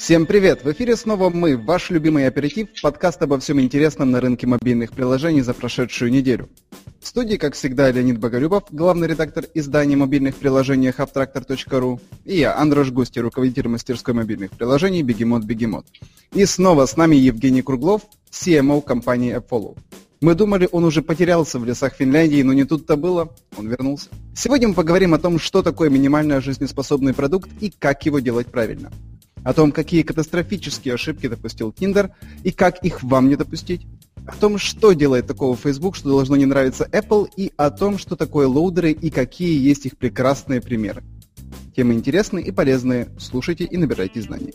Всем привет! В эфире снова мы, ваш любимый оператив, подкаст обо всем интересном на рынке мобильных приложений за прошедшую неделю. В студии, как всегда, Леонид Боголюбов, главный редактор издания мобильных приложений Hubtractor.ru и я, Андрош Густи, руководитель мастерской мобильных приложений Бегемот Бегемот. И снова с нами Евгений Круглов, CMO компании AppFollow. Мы думали, он уже потерялся в лесах Финляндии, но не тут-то было, он вернулся. Сегодня мы поговорим о том, что такое минимально жизнеспособный продукт и как его делать правильно – о том, какие катастрофические ошибки допустил Tinder и как их вам не допустить, о том, что делает такого Facebook, что должно не нравиться Apple, и о том, что такое лоудеры и какие есть их прекрасные примеры. Темы интересные и полезные, слушайте и набирайте знаний.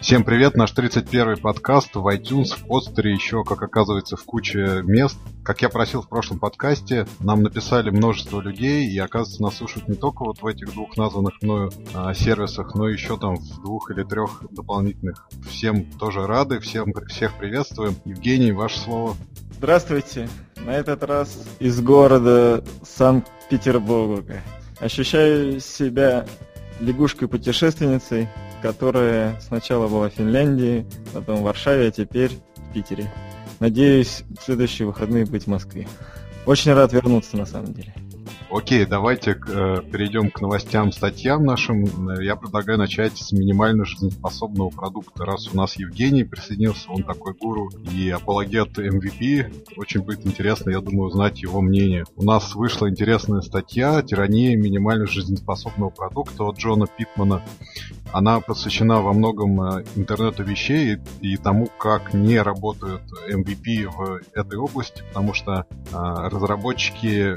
Всем привет, наш 31-й подкаст в iTunes, в постере, еще, как оказывается, в куче мест. Как я просил в прошлом подкасте, нам написали множество людей, и, оказывается, нас слушают не только вот в этих двух названных мною а, сервисах, но еще там в двух или трех дополнительных. Всем тоже рады, всем, всех приветствуем. Евгений, ваше слово. Здравствуйте. На этот раз из города Санкт-Петербурга. Ощущаю себя лягушкой-путешественницей, которая сначала была в Финляндии, потом в Варшаве, а теперь в Питере. Надеюсь, в следующие выходные быть в Москве. Очень рад вернуться, на самом деле. Окей, давайте э, перейдем к новостям, статьям нашим. Я предлагаю начать с минимально жизнеспособного продукта. Раз у нас Евгений присоединился, он такой гуру и апологет MVP, очень будет интересно, я думаю, узнать его мнение. У нас вышла интересная статья «Тирания минимально жизнеспособного продукта» от Джона Питмана. Она посвящена во многом э, интернету вещей и тому, как не работают MVP в этой области, потому что э, разработчики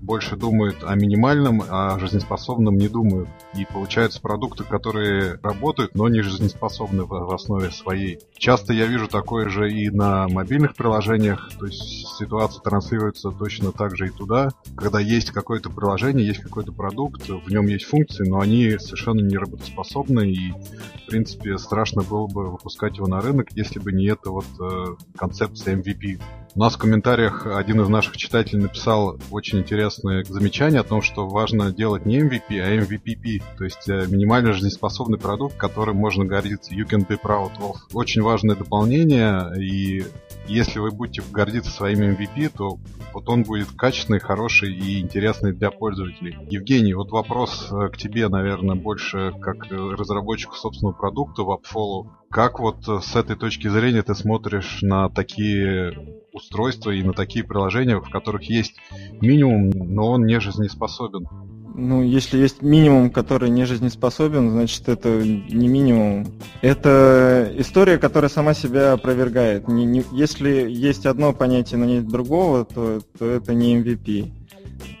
больше думают о минимальном, а жизнеспособном не думают. И получаются продукты, которые работают, но не жизнеспособны в основе своей. Часто я вижу такое же и на мобильных приложениях, то есть ситуация транслируется точно так же и туда, когда есть какое-то приложение, есть какой-то продукт, в нем есть функции, но они совершенно не работоспособны, и, в принципе, страшно было бы выпускать его на рынок, если бы не эта вот э, концепция MVP. У нас в комментариях один из наших читателей написал очень интересное замечание о том, что важно делать не MVP, а MVPP, то есть э, минимально жизнеспособный продукт, которым можно гордиться. You can be proud of. Очень важное дополнение, и если вы будете гордиться своим MVP, то вот он будет качественный, хороший и интересный для пользователей. Евгений, вот вопрос э, к тебе, наверное, больше как э, разработчику собственного продукта в AppFollow. Как вот с этой точки зрения ты смотришь на такие устройства и на такие приложения, в которых есть минимум, но он не жизнеспособен? Ну, если есть минимум, который не жизнеспособен, значит, это не минимум. Это история, которая сама себя опровергает. Не, не, если есть одно понятие, но нет другого, то, то это не MVP.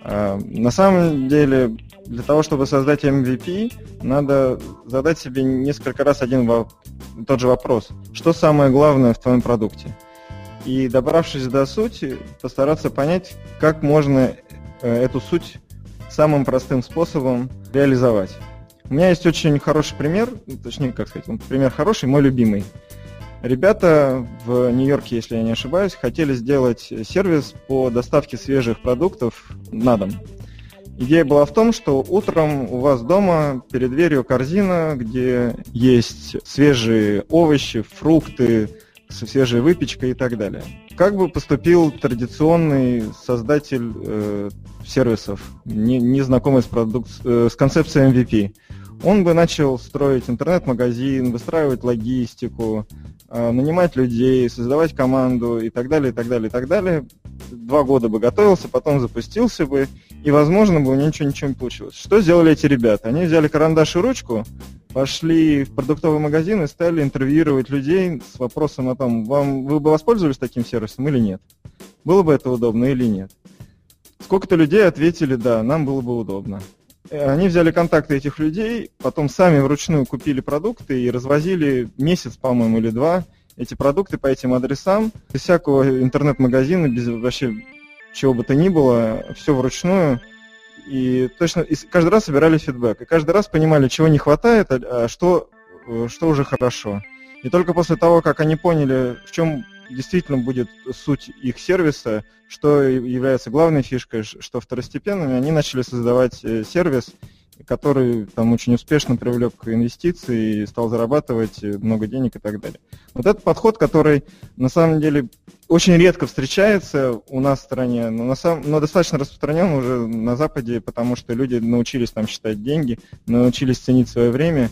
А, на самом деле, для того, чтобы создать MVP, надо задать себе несколько раз один тот же вопрос. Что самое главное в твоем продукте? И добравшись до сути, постараться понять, как можно э, эту суть самым простым способом реализовать. У меня есть очень хороший пример, точнее, как сказать, пример хороший, мой любимый. Ребята в Нью-Йорке, если я не ошибаюсь, хотели сделать сервис по доставке свежих продуктов на дом. Идея была в том, что утром у вас дома перед дверью корзина, где есть свежие овощи, фрукты, свежая выпечка и так далее. Как бы поступил традиционный создатель э, сервисов, не, не знакомый с, продукт, э, с концепцией MVP? Он бы начал строить интернет-магазин, выстраивать логистику, э, нанимать людей, создавать команду и так далее, и так далее, и так далее. Два года бы готовился, потом запустился бы, и, возможно, бы у него ничего, ничего не получилось. Что сделали эти ребята? Они взяли карандаш и ручку, пошли в продуктовый магазин и стали интервьюировать людей с вопросом о том, вам, вы бы воспользовались таким сервисом или нет? Было бы это удобно или нет? Сколько-то людей ответили, да, нам было бы удобно. Э, они взяли контакты этих людей, потом сами вручную купили продукты и развозили месяц, по-моему, или два эти продукты по этим адресам, без всякого интернет-магазина, без вообще чего бы то ни было, все вручную. И точно и каждый раз собирали фидбэк. И каждый раз понимали, чего не хватает, а, а что, э, что уже хорошо. И только после того, как они поняли, в чем действительно будет суть их сервиса, что является главной фишкой, что второстепенными, они начали создавать э, сервис который там очень успешно привлек инвестиции и стал зарабатывать много денег и так далее. Вот этот подход, который на самом деле очень редко встречается у нас в стране, но, на самом, но достаточно распространен уже на Западе, потому что люди научились там считать деньги, научились ценить свое время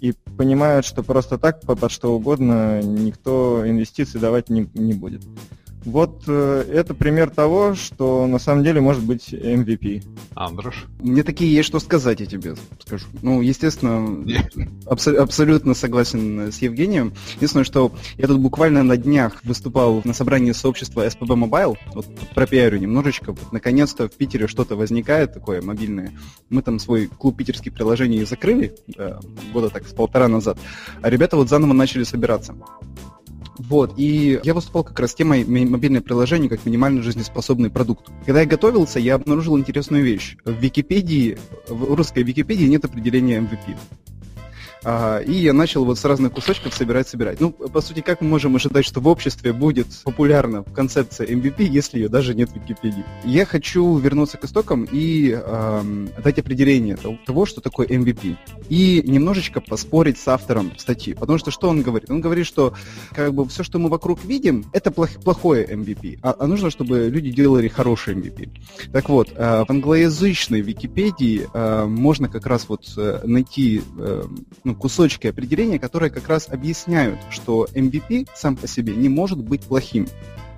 и понимают, что просто так под что угодно никто инвестиции давать не, не будет. Вот э, это пример того, что на самом деле может быть MVP. Андрош? Мне такие есть что сказать, я тебе скажу. Ну, естественно, абсо- абсолютно согласен с Евгением. Единственное, что я тут буквально на днях выступал на собрании сообщества SPB Mobile, вот про пиарю немножечко. Вот, наконец-то в Питере что-то возникает такое мобильное. Мы там свой клуб питерских приложений закрыли да, года так с полтора назад, а ребята вот заново начали собираться. Вот, и я выступал как раз темой мобильное приложение как минимально жизнеспособный продукт. Когда я готовился, я обнаружил интересную вещь. В Википедии, в русской Википедии нет определения MVP. А, и я начал вот с разных кусочков собирать-собирать. Ну, по сути, как мы можем ожидать, что в обществе будет популярна концепция MVP, если ее даже нет в Википедии? Я хочу вернуться к истокам и э, дать определение того, что такое MVP. И немножечко поспорить с автором статьи. Потому что что он говорит? Он говорит, что как бы все, что мы вокруг видим, это плох- плохое MVP. А, а нужно, чтобы люди делали хороший MVP. Так вот, э, в англоязычной Википедии э, можно как раз вот э, найти э, ну, ну, кусочки определения, которые как раз объясняют, что MVP сам по себе не может быть плохим.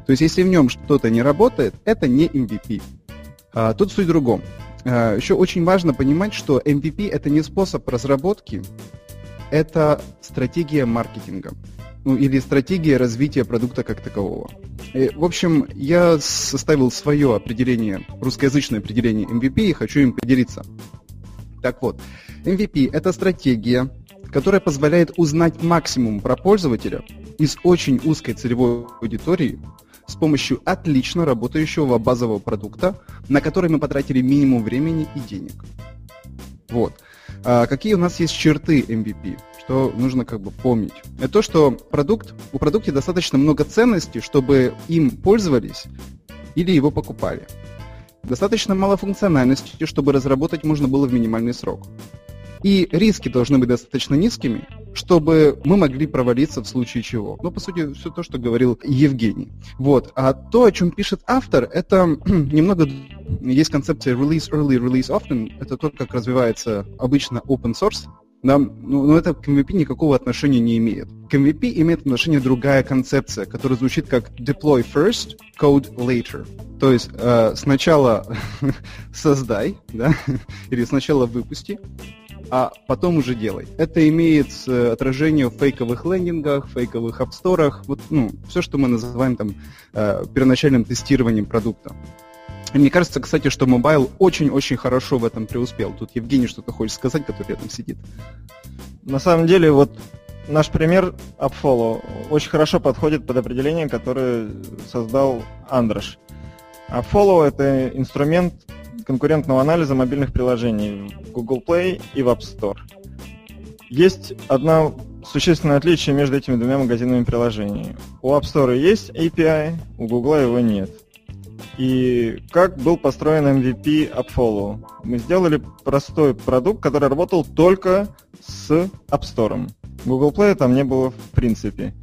То есть, если в нем что-то не работает, это не MVP. А, тут суть в другом. А, еще очень важно понимать, что MVP это не способ разработки, это стратегия маркетинга. Ну, или стратегия развития продукта как такового. И, в общем, я составил свое определение, русскоязычное определение MVP и хочу им поделиться. Так вот, MVP – это стратегия, которая позволяет узнать максимум про пользователя из очень узкой целевой аудитории с помощью отлично работающего базового продукта, на который мы потратили минимум времени и денег. Вот. А какие у нас есть черты MVP? Что нужно как бы помнить? Это то, что продукт, у продукта достаточно много ценностей, чтобы им пользовались или его покупали. Достаточно мало функциональности, чтобы разработать можно было в минимальный срок. И риски должны быть достаточно низкими, чтобы мы могли провалиться в случае чего. Ну, по сути, все то, что говорил Евгений. Вот. А то, о чем пишет автор, это немного... Есть концепция release early, release often. Это то, как развивается обычно open source. Да, ну, но это к MVP никакого отношения не имеет. К MVP имеет отношение другая концепция, которая звучит как deploy first, code later. То есть э, сначала создай, да, или сначала выпусти, а потом уже делай. Это имеет э, отражение в фейковых лендингах, фейковых апсторах, вот, ну, все, что мы называем там э, первоначальным тестированием продукта. И мне кажется, кстати, что mobile очень-очень хорошо в этом преуспел. Тут Евгений что-то хочет сказать, который рядом сидит. На самом деле, вот наш пример AppFollow очень хорошо подходит под определение, которое создал Андерш. AppFollow – это инструмент конкурентного анализа мобильных приложений в Google Play и в App Store. Есть одна существенное отличие между этими двумя магазинами приложений. У App Store есть API, у Google его нет. И как был построен MVP AppFollow? Мы сделали простой продукт, который работал только с App Store. Google Play там не было в принципе.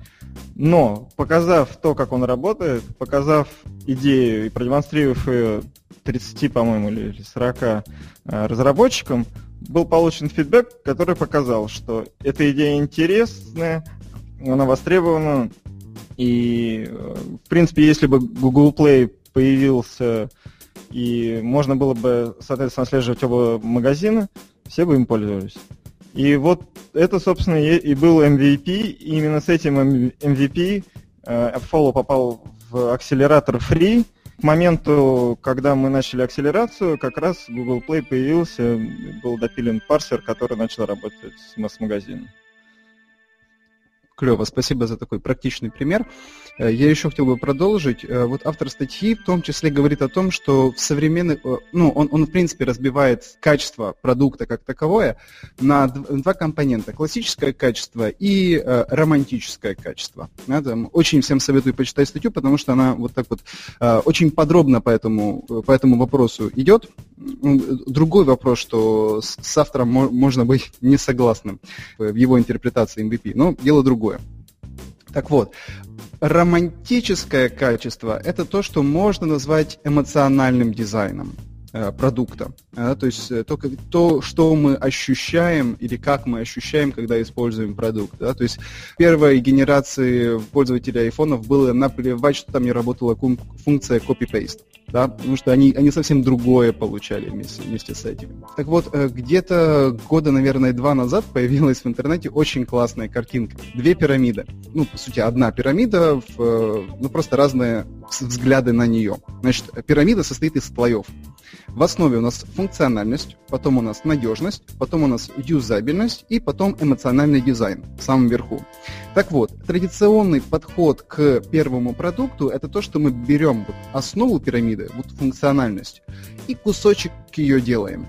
Но, показав то, как он работает, показав идею и продемонстрировав ее 30, по-моему, или 40 э, разработчикам, был получен фидбэк, который показал, что эта идея интересная, она востребована, и, э, в принципе, если бы Google Play появился и можно было бы, соответственно, отслеживать оба магазина, все бы им пользовались. И вот это, собственно, и был MVP, и именно с этим MVP AppFollow э, попал в акселератор Free – к моменту, когда мы начали акселерацию, как раз Google Play появился, был допилен парсер, который начал работать с масс-магазином. клево. Спасибо за такой практичный пример. Э, я еще хотел бы продолжить. Э, вот автор статьи в том числе говорит о том, что в современных, э, ну, он, он в принципе разбивает качество продукта как таковое на два компонента. Классическое качество и романтическое качество. Там, очень всем советую почитать статью, потому что она вот так вот очень подробно по этому, по этому вопросу идет. Другой вопрос, что с автором можно быть не согласным в его интерпретации MVP, но дело другое. Так вот, романтическое качество – это то, что можно назвать эмоциональным дизайном э, продукта. Да, то есть э, то, то, что мы ощущаем или как мы ощущаем, когда используем продукт. Да, то есть первой генерации пользователей айфонов было наплевать, что там не работала функция copy-paste да, потому что они, они совсем другое получали вместе, вместе с этим. Так вот, э, где-то года, наверное, два назад появилась в интернете очень классная картинка. Две пирамиды. Ну, по сути, одна пирамида, в, э, ну, просто разные взгляды на нее. Значит, пирамида состоит из слоев. В основе у нас функциональность, потом у нас надежность, потом у нас юзабельность и потом эмоциональный дизайн в самом верху. Так вот, традиционный подход к первому продукту – это то, что мы берем вот основу пирамиды, вот функциональность, и кусочек ее делаем.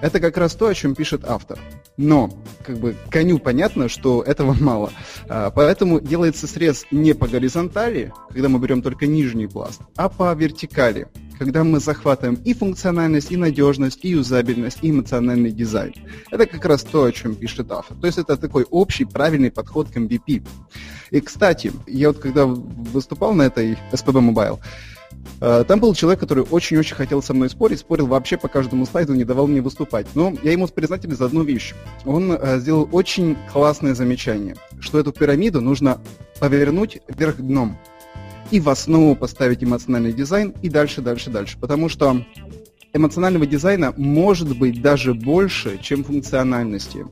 Это как раз то, о чем пишет автор. Но, как бы, коню понятно, что этого мало. А, поэтому делается срез не по горизонтали, когда мы берем только нижний пласт, а по вертикали когда мы захватываем и функциональность, и надежность, и юзабельность, и эмоциональный дизайн. Это как раз то, о чем пишет автор. То есть это такой общий правильный подход к MVP. И, кстати, я вот когда выступал на этой SPB Mobile, там был человек, который очень-очень хотел со мной спорить, спорил вообще по каждому слайду, не давал мне выступать. Но я ему признателен за одну вещь. Он э, сделал очень классное замечание, что эту пирамиду нужно повернуть вверх дном и в основу поставить эмоциональный дизайн и дальше, дальше, дальше. Потому что эмоционального дизайна может быть даже больше, чем функциональности.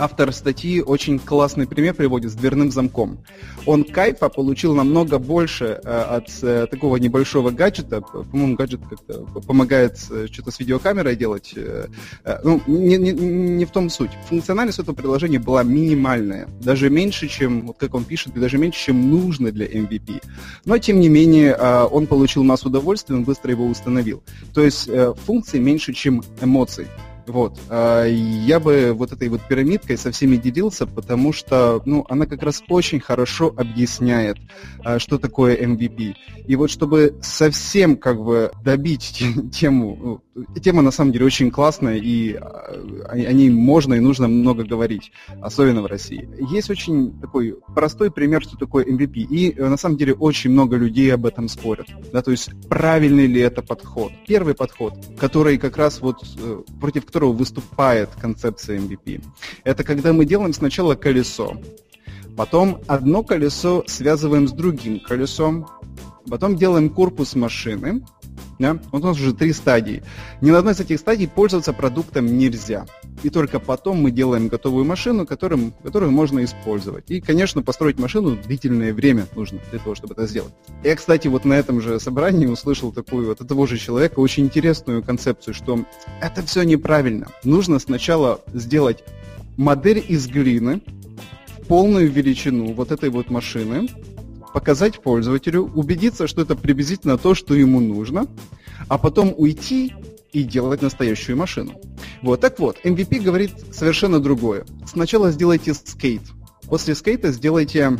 Автор статьи очень классный пример приводит с дверным замком. Он кайфа получил намного больше э, от э, такого небольшого гаджета. По-моему, гаджет как-то помогает э, что-то с видеокамерой делать. Ну, не, не, не в том суть. Функциональность этого приложения была минимальная. Даже меньше, чем, вот как он пишет, даже меньше, чем нужно для MVP. Но, тем не менее, он получил массу удовольствия, он быстро его установил. То есть функции меньше, чем эмоций. Вот. А, я бы вот этой вот пирамидкой со всеми делился, потому что, ну, она как раз очень хорошо объясняет, а, что такое MVP. И вот чтобы совсем как бы добить тему, ну, тема на самом деле очень классная, и а, о ней можно и нужно много говорить, особенно в России. Есть очень такой простой пример, что такое MVP, и э, на самом деле очень много людей об этом спорят. Да, то есть правильный ли это подход? Первый подход, который как раз вот э, против которого которого выступает концепция MVP. Это когда мы делаем сначала колесо, потом одно колесо связываем с другим колесом, потом делаем корпус машины, да? Вот у нас уже три стадии. Ни на одной из этих стадий пользоваться продуктом нельзя. И только потом мы делаем готовую машину, которым, которую можно использовать. И, конечно, построить машину длительное время нужно для того, чтобы это сделать. Я, кстати, вот на этом же собрании услышал такую вот от того же человека очень интересную концепцию, что это все неправильно. Нужно сначала сделать модель из глины полную величину вот этой вот машины, показать пользователю, убедиться, что это приблизительно то, что ему нужно, а потом уйти и делать настоящую машину. Вот, так вот, MVP говорит совершенно другое. Сначала сделайте скейт. После скейта сделайте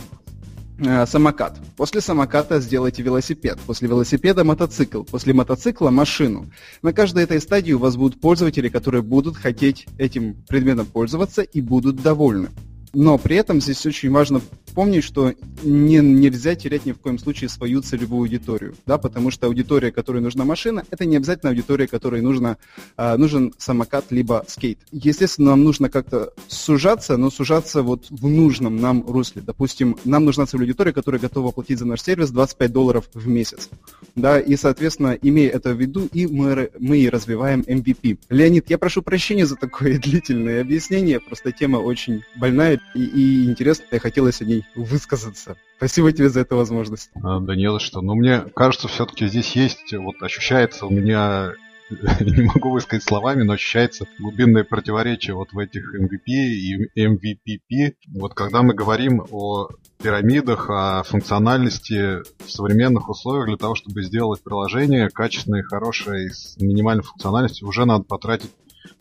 э, самокат. После самоката сделайте велосипед. После велосипеда мотоцикл. После мотоцикла машину. На каждой этой стадии у вас будут пользователи, которые будут хотеть этим предметом пользоваться и будут довольны. Но при этом здесь очень важно помнить, что не, нельзя терять ни в коем случае свою целевую аудиторию, да, потому что аудитория, которой нужна машина, это не обязательно аудитория, которой нужно, э, нужен самокат либо скейт. Естественно, нам нужно как-то сужаться, но сужаться вот в нужном нам русле. Допустим, нам нужна целевая аудитория, которая готова платить за наш сервис 25 долларов в месяц, да, и, соответственно, имея это в виду, и мы, мы развиваем MVP. Леонид, я прошу прощения за такое длительное объяснение, просто тема очень больная и, и интересная, хотелось о ней высказаться. Спасибо тебе за эту возможность. А, да не за что. Но мне кажется, все-таки здесь есть, вот ощущается у меня не могу высказать словами, но ощущается глубинное противоречие вот в этих MVP и MVPP. Вот когда мы говорим о пирамидах, о функциональности в современных условиях для того, чтобы сделать приложение качественное, хорошее, с минимальной функциональностью, уже надо потратить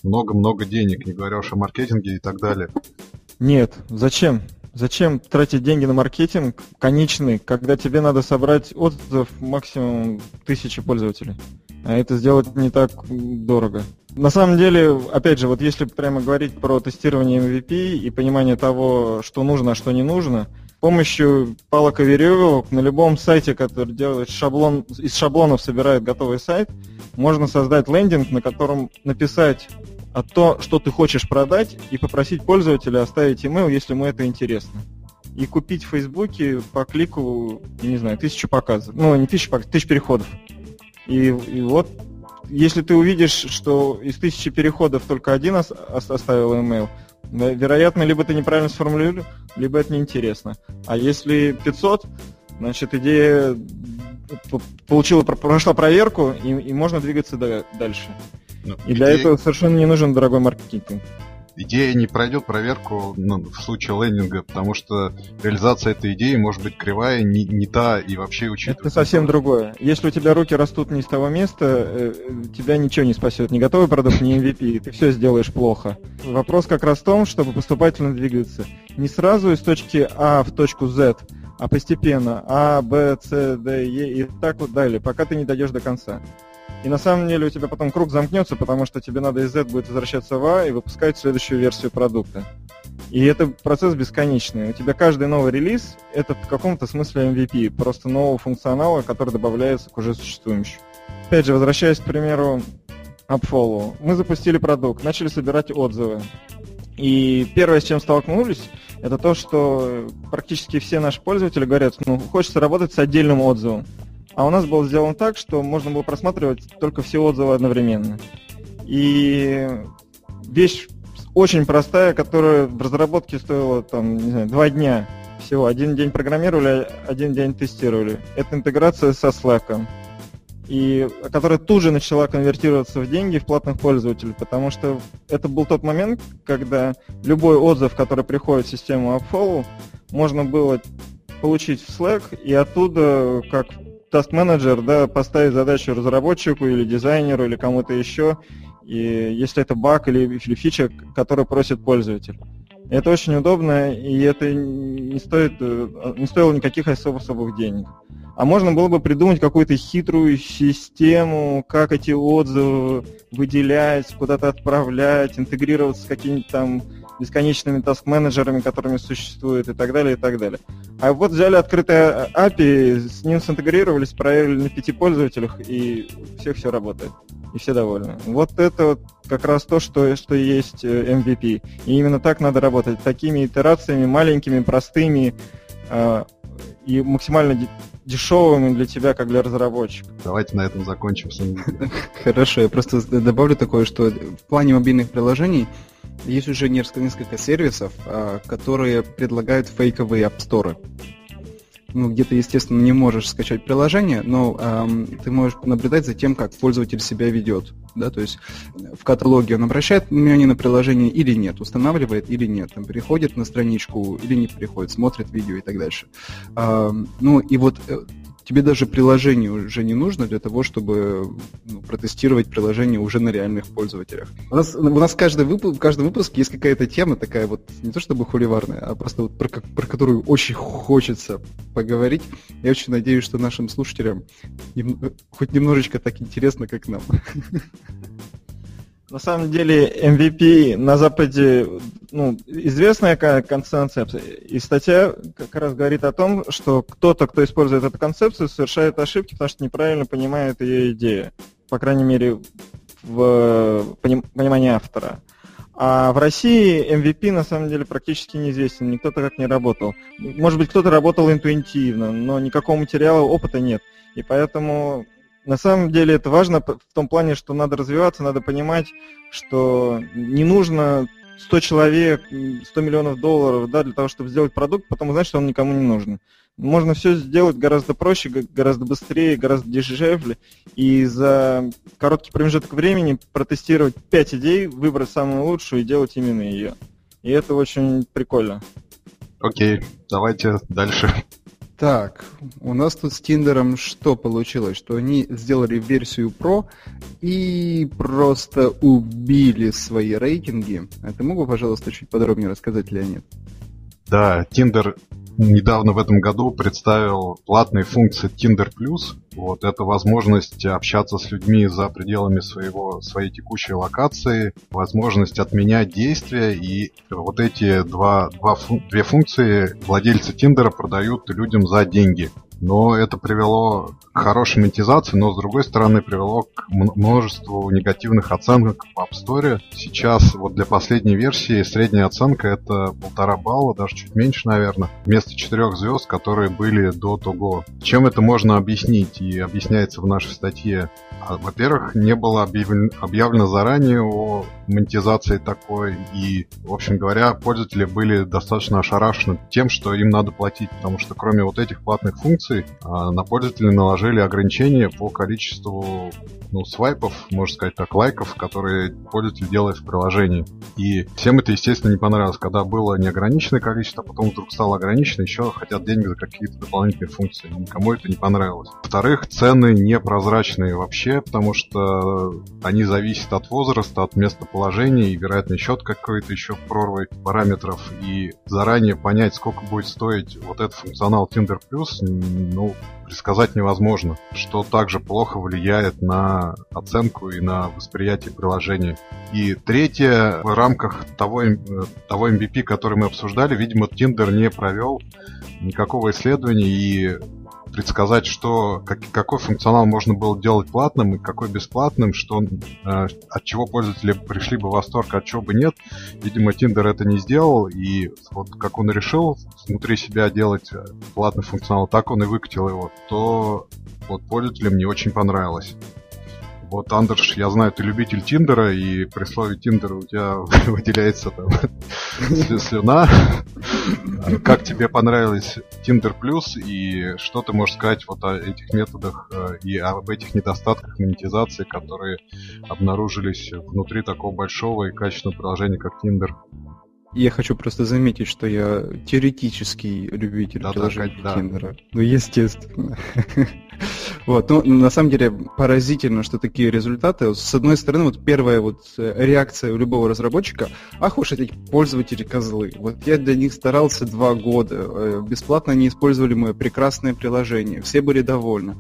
много-много денег, не говоря уж о маркетинге и так далее. Нет, зачем? Зачем тратить деньги на маркетинг конечный, когда тебе надо собрать отзыв максимум тысячи пользователей? А это сделать не так дорого. На самом деле, опять же, вот если прямо говорить про тестирование MVP и понимание того, что нужно, а что не нужно, с помощью палок и веревок на любом сайте, который делает шаблон, из шаблонов собирает готовый сайт, можно создать лендинг, на котором написать а то, что ты хочешь продать, и попросить пользователя оставить email, если ему это интересно. И купить в Фейсбуке по клику, я не знаю, тысячу показов. Ну, не тысячу показов, тысячу переходов. И, и вот, если ты увидишь, что из тысячи переходов только один оставил email, вероятно, либо ты неправильно сформулировал, либо это неинтересно. А если 500, значит, идея получила, прошла проверку, и, и можно двигаться дальше. Ну, и идея... для этого совершенно не нужен дорогой маркетинг. Идея не пройдет проверку ну, в случае лендинга, потому что реализация этой идеи может быть кривая, не, не та и вообще учитывая. Это совсем другое. Если у тебя руки растут не из того места, э, тебя ничего не спасет. Ни готовый продукт, ни MVP. Ты все сделаешь плохо. Вопрос как раз в том, чтобы поступательно двигаться. Не сразу из точки А в точку Z, а постепенно А, Б, С, Д, Е и так вот далее, пока ты не дойдешь до конца. И на самом деле у тебя потом круг замкнется, потому что тебе надо из Z будет возвращаться в А и выпускать следующую версию продукта. И это процесс бесконечный. У тебя каждый новый релиз — это в каком-то смысле MVP, просто нового функционала, который добавляется к уже существующему. Опять же, возвращаясь к примеру AppFollow. Мы запустили продукт, начали собирать отзывы. И первое, с чем столкнулись, это то, что практически все наши пользователи говорят, ну, хочется работать с отдельным отзывом. А у нас был сделан так, что можно было просматривать только все отзывы одновременно. И вещь очень простая, которая в разработке стоила там, не знаю, два дня всего. Один день программировали, один день тестировали. Это интеграция со Slack. И которая тут же начала конвертироваться в деньги в платных пользователей, потому что это был тот момент, когда любой отзыв, который приходит в систему AppFollow, можно было получить в Slack и оттуда, как task менеджер да, поставить задачу разработчику или дизайнеру или кому-то еще, и если это баг или, или фича, который просит пользователь. Это очень удобно, и это не, стоит, э, не стоило никаких особо особых денег. А можно было бы придумать какую-то хитрую систему, как эти отзывы выделять, куда-то отправлять, интегрироваться с какими-то там бесконечными таск-менеджерами, которыми существуют и так далее, и так далее. А вот взяли открытое API, с ним синтегрировались, проверили на пяти пользователях, и у всех все работает. И все довольны. Вот это вот как раз то, что, что есть э, MVP. И именно так надо работать. Такими итерациями, маленькими, простыми э, и максимально дешевыми для тебя, как для разработчика. Давайте на этом закончим. Хорошо, я просто добавлю такое, что в плане мобильных приложений есть уже несколько сервисов, а, которые предлагают фейковые Store. Ну, где ты, естественно, не можешь скачать приложение, но эм, ты можешь наблюдать за тем, как пользователь себя ведет. Да? То есть в каталоге он обращает внимание на приложение или нет, устанавливает или нет, там, переходит на страничку или не переходит, смотрит видео и так дальше. Эм, ну, и вот э, тебе даже приложение уже не нужно для того, чтобы ну, протестировать приложение уже на реальных пользователях. У нас, у нас каждый выпуск, в каждом выпуске есть какая-то тема такая вот, не то чтобы хуливарная, а просто вот про, про которую очень хочется поговорить. Я очень надеюсь, что нашим слушателям нем, хоть немножечко так интересно, как нам. На самом деле MVP на Западе ну, известная концепция, и статья как раз говорит о том, что кто-то, кто использует эту концепцию, совершает ошибки, потому что неправильно понимает ее идею, по крайней мере, в понимании автора. А в России MVP на самом деле практически неизвестен, никто так не работал. Может быть, кто-то работал интуитивно, но никакого материала, опыта нет. И поэтому на самом деле это важно в том плане, что надо развиваться, надо понимать, что не нужно 100 человек, 100 миллионов долларов да, для того, чтобы сделать продукт, потом узнать, что он никому не нужен. Можно все сделать гораздо проще, гораздо быстрее, гораздо дешевле. И за короткий промежуток времени протестировать 5 идей, выбрать самую лучшую и делать именно ее. И это очень прикольно. Окей, давайте дальше. Так, у нас тут с Тиндером что получилось? Что они сделали версию Pro и просто убили свои рейтинги. А ты мог бы, пожалуйста, чуть подробнее рассказать, Леонид? Да, Tinder недавно в этом году представил платные функции Tinder. Вот это возможность общаться с людьми за пределами своего, своей текущей локации, возможность отменять действия, и вот эти два, два, две функции владельцы Тиндера продают людям за деньги но это привело к хорошей монетизации, но с другой стороны привело к множеству негативных оценок в App Store. Сейчас вот для последней версии средняя оценка это полтора балла, даже чуть меньше, наверное, вместо четырех звезд, которые были до того. Чем это можно объяснить? И объясняется в нашей статье. А, во-первых, не было объявлено, заранее о монетизации такой, и, в общем говоря, пользователи были достаточно ошарашены тем, что им надо платить, потому что кроме вот этих платных функций, а на пользователя наложили ограничения по количеству ну, свайпов, можно сказать так, лайков, которые пользователь делает в приложении. И всем это, естественно, не понравилось. Когда было неограниченное количество, а потом вдруг стало ограничено, еще хотят деньги за какие-то дополнительные функции. Никому это не понравилось. Во-вторых, цены непрозрачные вообще, потому что они зависят от возраста, от местоположения и, вероятно, счет какой-то еще прорвой параметров. И заранее понять, сколько будет стоить вот этот функционал Tinder Plus, ну, предсказать невозможно, что также плохо влияет на оценку и на восприятие приложения. И третье, в рамках того, того MVP, который мы обсуждали, видимо, Tinder не провел никакого исследования и предсказать, что как, какой функционал можно было делать платным и какой бесплатным, что э, от чего пользователи пришли бы в восторг, от чего бы нет. Видимо, Tinder это не сделал, и вот как он решил внутри себя делать э, платный функционал, так он и выкатил его, то вот пользователям не очень понравилось. Вот, Андерш, я знаю, ты любитель Тиндера, и при слове Тиндер у тебя выделяется там слюна. Как тебе понравилось Tinder Plus, и что ты можешь сказать вот о этих методах э, и об этих недостатках монетизации, которые обнаружились внутри такого большого и качественного приложения, как Тиндер? Я хочу просто заметить, что я теоретический любитель да, приложений да, Тиндера. Ну, естественно. Вот, ну, на самом деле, поразительно, что такие результаты. С одной стороны, вот первая вот э, реакция у любого разработчика, ах уж эти пользователи козлы. Вот я для них старался два года, э, бесплатно они использовали мое прекрасное приложение, все были довольны.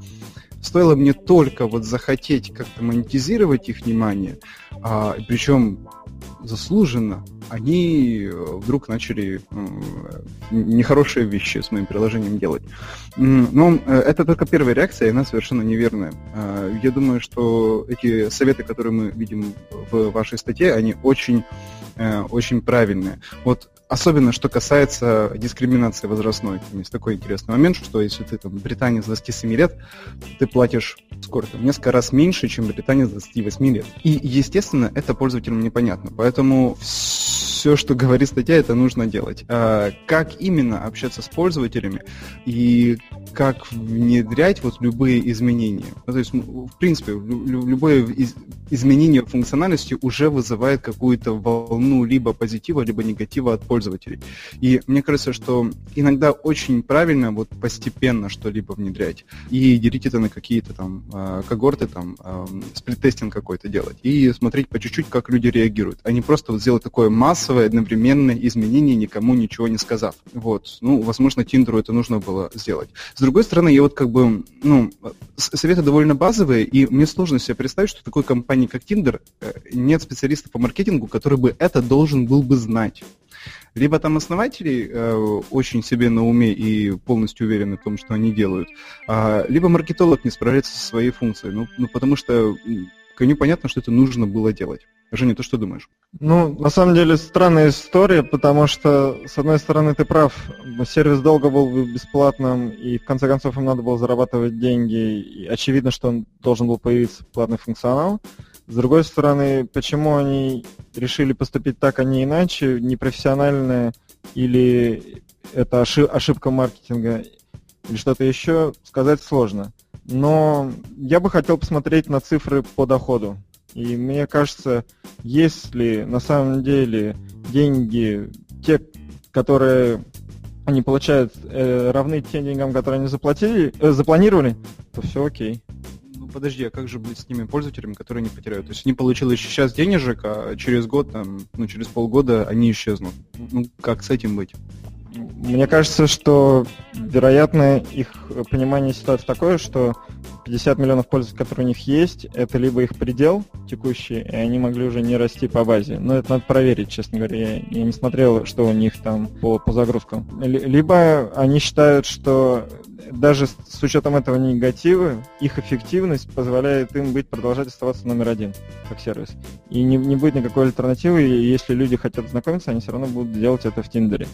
Стоило мне только вот захотеть как-то монетизировать их внимание, а, причем заслуженно, они э, вдруг начали нехорошие вещи с моим приложением делать. Но э, это только первая реакция, и она совершенно неверная. А, я думаю, что эти советы, которые мы видим в вашей статье, они очень, э, очень правильные. Вот Особенно, что касается дискриминации возрастной. Есть такой интересный момент, что если ты там британец 27 лет, ты платишь сколько? Несколько раз меньше, чем британец 28 лет. И, естественно, это пользователям непонятно. Поэтому все, что говорит статья, это нужно делать. А, как именно общаться с пользователями и как внедрять вот любые изменения. Ну, то есть, в принципе, любое из изменение функциональности уже вызывает какую-то волну либо позитива, либо негатива от пользователей. И мне кажется, что иногда очень правильно вот постепенно что-либо внедрять и делить это на какие-то там а, когорты, там сплит-тестинг какой-то делать и смотреть по чуть-чуть, как люди реагируют, а не просто вот сделать такое массовое одновременное изменение, никому ничего не сказав. Вот. Ну, возможно, Тиндеру это нужно было сделать. С другой стороны, я вот как бы, ну, советы довольно базовые, и мне сложно себе представить, что такой компании, как Тиндер, э, нет специалиста по маркетингу, который бы это должен был бы знать. Либо там основатели э, очень себе на уме и полностью уверены в том, что они делают, а, либо маркетолог не справляется со своей функцией. Ну, ну потому что коню понятно, что это нужно было делать. Женя, ты что думаешь? Ну, на самом деле, странная история, потому что, с одной стороны, ты прав, сервис долго был бесплатным, и в конце концов им надо было зарабатывать деньги, и очевидно, что он должен был появиться платный функционал. С другой стороны, почему они решили поступить так, а не иначе, непрофессиональное или это ошибка маркетинга, или что-то еще, сказать сложно. Но я бы хотел посмотреть на цифры по доходу. И мне кажется, если на самом деле деньги, те, которые они получают, э, равны тем деньгам, которые они заплатили, э, запланировали, то все окей. Подожди, а как же быть с теми пользователями, которые не потеряют? То есть они получили сейчас денежек, а через год, там, ну через полгода они исчезнут. Ну как с этим быть? Мне кажется, что, вероятно, их понимание ситуации такое, что 50 миллионов пользователей, которые у них есть, это либо их предел текущий, и они могли уже не расти по базе. Но это надо проверить, честно говоря. Я, я не смотрел, что у них там по, по загрузкам. Либо они считают, что даже с учетом этого негатива, их эффективность позволяет им быть, продолжать оставаться номер один как сервис. И не, не будет никакой альтернативы, и если люди хотят знакомиться, они все равно будут делать это в Тиндере.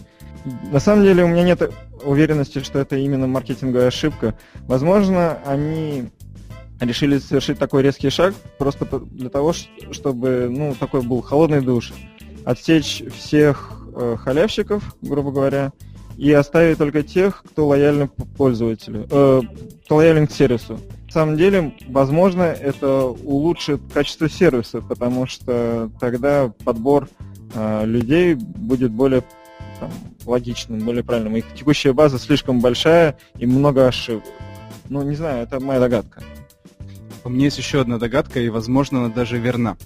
На самом деле у меня нет уверенности, что это именно маркетинговая ошибка. Возможно, они решили совершить такой резкий шаг просто для того, чтобы, ну, такой был холодный душ, отсечь всех э, халявщиков, грубо говоря, и оставить только тех, кто лоялен пользователю, э, кто лоялен к сервису. На самом деле, возможно, это улучшит качество сервиса, потому что тогда подбор э, людей будет более там, логичным, более правильным. Их текущая база слишком большая и много ошибок. Ну, не знаю, это моя догадка. У меня есть еще одна догадка, и, возможно, она даже верна.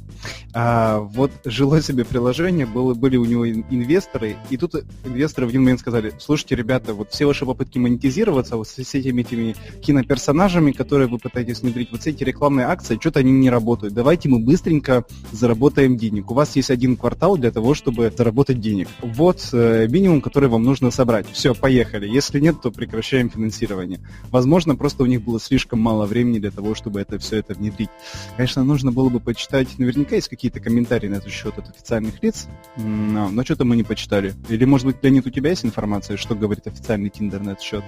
А, вот жило себе приложение, было, были у него инвесторы, и тут инвесторы в один момент сказали, слушайте, ребята, вот все ваши попытки монетизироваться вот с, этими, этими киноперсонажами, которые вы пытаетесь внедрить, вот все эти рекламные акции, что-то они не работают. Давайте мы быстренько заработаем денег. У вас есть один квартал для того, чтобы заработать денег. Вот э, минимум, который вам нужно собрать. Все, поехали. Если нет, то прекращаем финансирование. Возможно, просто у них было слишком мало времени для того, чтобы это все все это внедрить. Конечно, нужно было бы почитать, наверняка есть какие-то комментарии на этот счет от официальных лиц, но, но что-то мы не почитали. Или, может быть, Леонид, у тебя есть информация, что говорит официальный Тиндер на этот счет?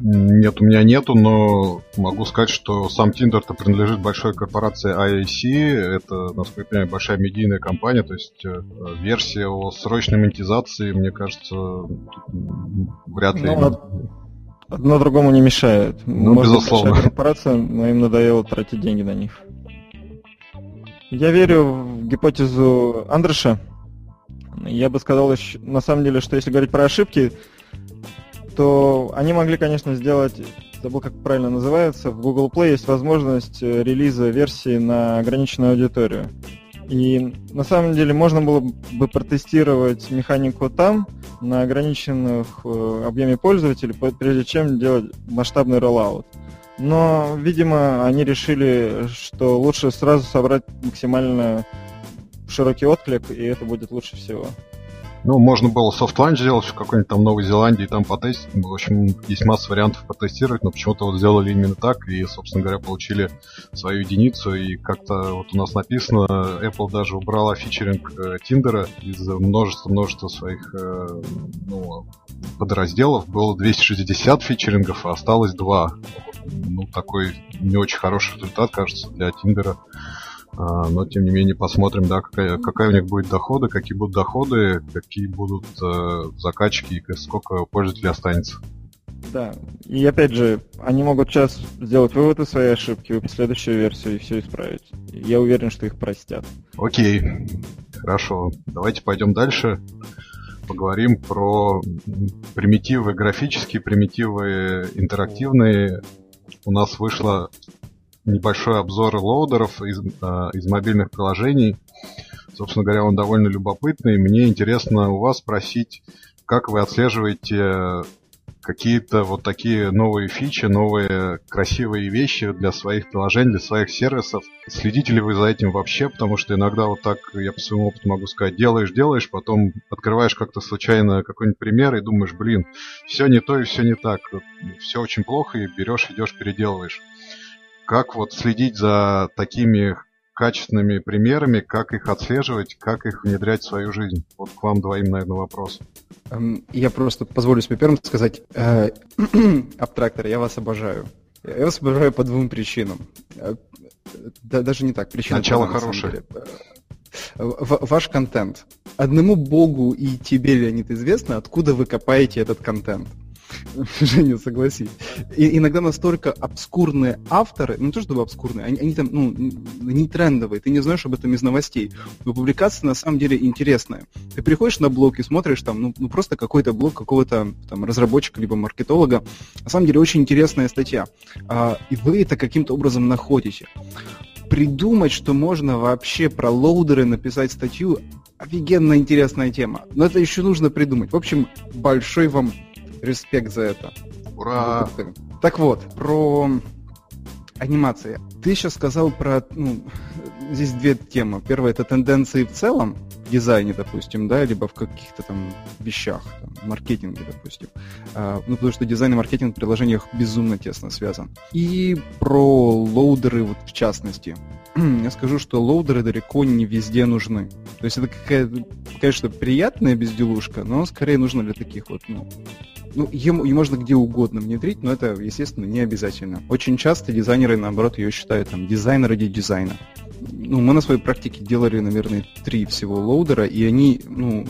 Нет, у меня нету, но могу сказать, что сам Tinder-то принадлежит большой корпорации IAC. Это, насколько я понимаю, большая медийная компания, то есть э, версия о срочной монетизации, мне кажется, вряд ли. Ну, Одно другому не мешает. Ну, Может, безусловно. корпорация, но им надоело тратить деньги на них. Я верю в гипотезу Андреша. Я бы сказал, на самом деле, что если говорить про ошибки, то они могли, конечно, сделать, забыл, как правильно называется, в Google Play есть возможность э, релиза версии на ограниченную аудиторию. И на самом деле можно было бы протестировать механику там на ограниченных э, объеме пользователей, прежде чем делать масштабный роллаут. Но, видимо, они решили, что лучше сразу собрать максимально широкий отклик, и это будет лучше всего. Ну, можно было soft launch сделать в какой-нибудь там Новой Зеландии, там потестить. В общем, есть масса вариантов потестировать, но почему-то вот сделали именно так, и, собственно говоря, получили свою единицу, и как-то вот у нас написано, Apple даже убрала featuring э, Тиндера из множества-множества своих э, ну, подразделов. Было 260 фичерингов, а осталось 2. Ну, такой не очень хороший результат, кажется, для Тиндера. А, но тем не менее посмотрим, да, какая, какая у них будет доходы, какие будут доходы, какие будут э, закачки и сколько пользователей останется. Да, и опять же, они могут сейчас сделать вывод из своей ошибки, выпустить следующую версию и все исправить. Я уверен, что их простят. Окей, хорошо. Давайте пойдем дальше. Поговорим про примитивы графические, примитивы интерактивные. У нас вышла небольшой обзор лоудеров из, э, из мобильных приложений. Собственно говоря, он довольно любопытный. Мне интересно у вас спросить, как вы отслеживаете какие-то вот такие новые фичи, новые красивые вещи для своих приложений, для своих сервисов. Следите ли вы за этим вообще? Потому что иногда вот так, я по своему опыту могу сказать, делаешь, делаешь, потом открываешь как-то случайно какой-нибудь пример и думаешь, блин, все не то и все не так. Все очень плохо, и берешь, идешь, переделываешь как вот следить за такими качественными примерами, как их отслеживать, как их внедрять в свою жизнь? Вот к вам двоим, наверное, вопрос. Эм, я просто позволю себе первым сказать, э, абтрактор, я вас обожаю. Я вас обожаю по двум причинам. Э, да, даже не так. Причина Начало хорошее. Э, ваш контент. Одному богу и тебе, Леонид, известно, откуда вы копаете этот контент. Женя, согласись. И иногда настолько обскурные авторы, ну не то чтобы обскурные, они, они там, ну, не трендовые, ты не знаешь об этом из новостей. Но публикация на самом деле интересная. Ты приходишь на блог и смотришь там, ну, ну просто какой-то блог какого-то там разработчика либо маркетолога. На самом деле очень интересная статья. А, и вы это каким-то образом находите придумать, что можно вообще про loader ы написать статью, офигенно интересная тема. Но это еще нужно придумать. В общем, большой вам респект за это. Ура! Так вот, про анимации. Ты сейчас сказал про... Ну, здесь две темы. Первая — это тенденции в целом, дизайне, допустим, да, либо в каких-то там вещах, там, маркетинге, допустим. А, ну, потому что дизайн и маркетинг в приложениях безумно тесно связан. И про loader ы, вот в частности. Я скажу, что loader ы далеко не везде нужны. То есть это какая-то, конечно, приятная безделушка, но скорее нужно для таких вот, ну, ну, ее, ее можно где угодно внедрить, но это, естественно, не обязательно. Очень часто дизайнеры, наоборот, ее считают там дизайн ради дизайна. Ну, мы на своей практике делали, наверное, три всего loader а, и они, ну,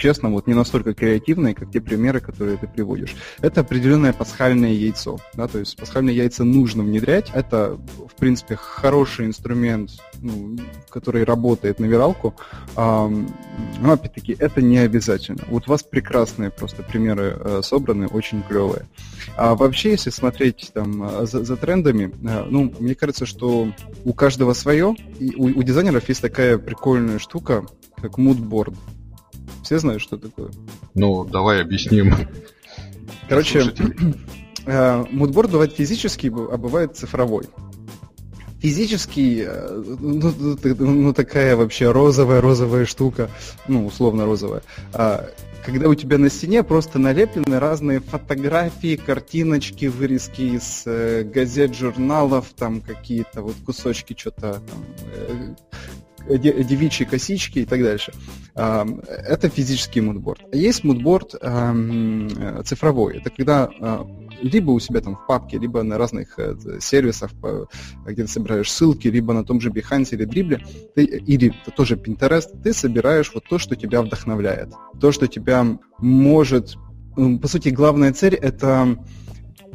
честно, вот не настолько креативные, как те примеры, которые ты приводишь. Это определенное пасхальное яйцо. Да, то есть пасхальное яйцо нужно внедрять. Это, в принципе, хороший инструмент, ну, который работает на виралку. Но, опять-таки, это не обязательно. Вот у вас прекрасные просто примеры э, собраны, очень клевые. А вообще, если смотреть там э, за, за трендами, э, ну, мне кажется, что у каждого свое. И у, у дизайнеров есть такая прикольная штука, как moodboard. Все знают, что такое? Ну, давай объясним. Короче, мудборд э, бывает физический, а бывает цифровой. Физический, э, ну, ну, ну такая вообще розовая-розовая штука, ну, условно розовая. А, когда у тебя на стене просто налеплены разные фотографии, картиночки, вырезки из э, газет, журналов, там какие-то вот кусочки что-то девичьи косички и так дальше. Это физический мудборд. Есть мудборд цифровой. Это когда а, либо у себя там в папке, либо на разных э, сервисах, где ты собираешь ссылки, либо на том же Behance или Dribbble, ты, или тоже Pinterest, ты собираешь вот то, что тебя вдохновляет. То, что тебя может... По сути, главная цель — это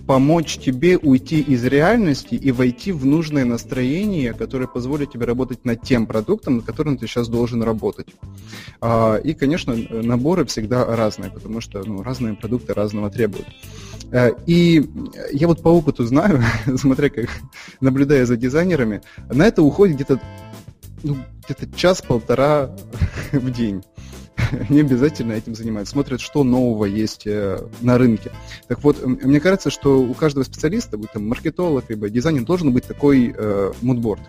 помочь тебе уйти из реальности и войти в нужное настроение, которое позволит тебе работать над тем продуктом, над которым ты сейчас должен работать. А, и, конечно, наборы всегда разные, потому что ну, разные продукты разного требуют. Э, и я вот по опыту знаю, смотря как наблюдая за дизайнерами, на это уходит где-то ну, где-то час-полтора в день. не обязательно этим занимаются, смотрят, что нового есть э, на рынке. Так вот, мне кажется, что у каждого специалиста, будь там маркетолог, либо дизайнер, должен быть такой э,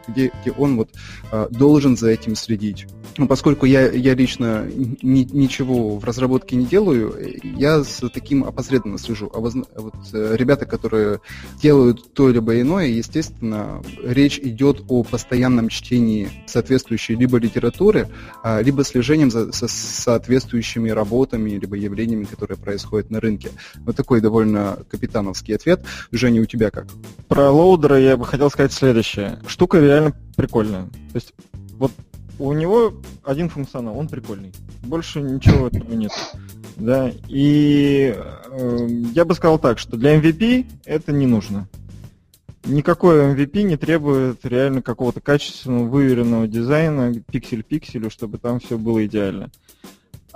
где, где он вот э, должен за этим следить. Ну, поскольку я, я лично ни, ничего в разработке не делаю, я с таким опосредованно слежу. А вот э, ребята, которые делают то либо иное, естественно, речь идет о постоянном чтении соответствующей либо литературы, а, либо слежением за, со, соответствующими работами либо явлениями, которые происходят на рынке. Вот такой довольно капитановский ответ. Женя, у тебя как? Про loader а я бы хотел сказать следующее. Штука реально прикольная. То есть вот у него один функционал, он прикольный. Больше ничего этого нет. Да, и э, я бы сказал так, что для MVP это не нужно. Никакой MVP не требует реально какого-то качественного, выверенного дизайна, пиксель пикселю, чтобы там все было идеально.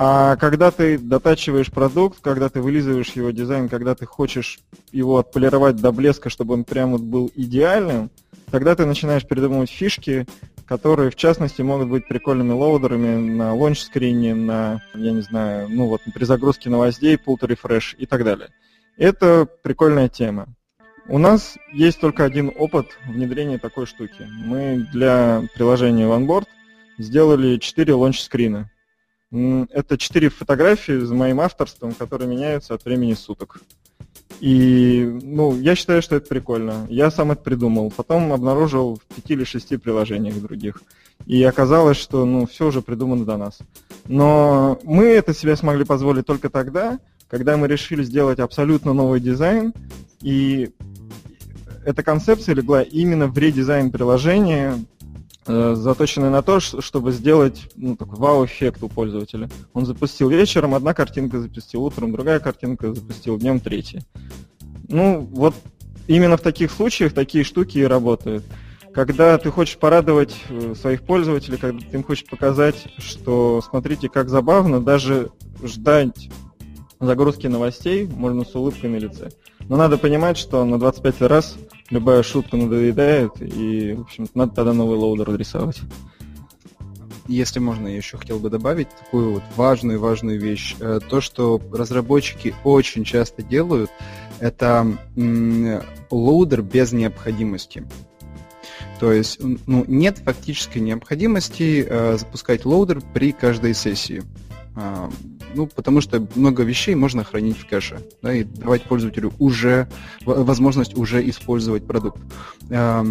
А когда ты дотачиваешь продукт, когда ты вылизываешь его дизайн, когда ты хочешь его отполировать до блеска, чтобы он прямо был идеальным, тогда ты начинаешь придумывать фишки, которые, в частности, могут быть прикольными лоудерами на лонч-скрине, на, я не знаю, ну вот при загрузке новостей, to refresh и так далее. Это прикольная тема. У нас есть только один опыт внедрения такой штуки. Мы для приложения OneBoard сделали 4 лонч-скрина. Это 4 фотографии с моим авторством, которые меняются от времени суток. И, ну, я считаю, что это прикольно. Я сам это придумал. Потом обнаружил в пяти или шести приложениях других. И оказалось, что, ну, все уже придумано до нас. Но мы это себе смогли позволить только тогда, когда мы решили сделать абсолютно новый дизайн, и эта концепция легла именно в редизайн приложения э, заточенный на то, чтобы сделать ну, такой вау-эффект у пользователя. Он запустил вечером, одна картинка запустил утром, другая картинка запустил днем, третья. Ну, вот именно в таких случаях такие штуки и работают. Когда ты хочешь порадовать э, своих пользователей, когда ты им хочешь показать, что смотрите, как забавно, даже ждать загрузки новостей можно с улыбкой на лице. Но надо понимать, что на 25 раз любая шутка надоедает, и, в общем надо тогда новый loader рисовать. Если можно, я еще хотел бы добавить такую вот важную-важную вещь. Э, то, что разработчики очень часто делают, это loader без необходимости. То есть ну, нет фактической необходимости э, запускать loader при каждой сессии. А, ну, потому что много вещей можно хранить в кэше, да, и давать пользователю уже возможность уже использовать продукт. А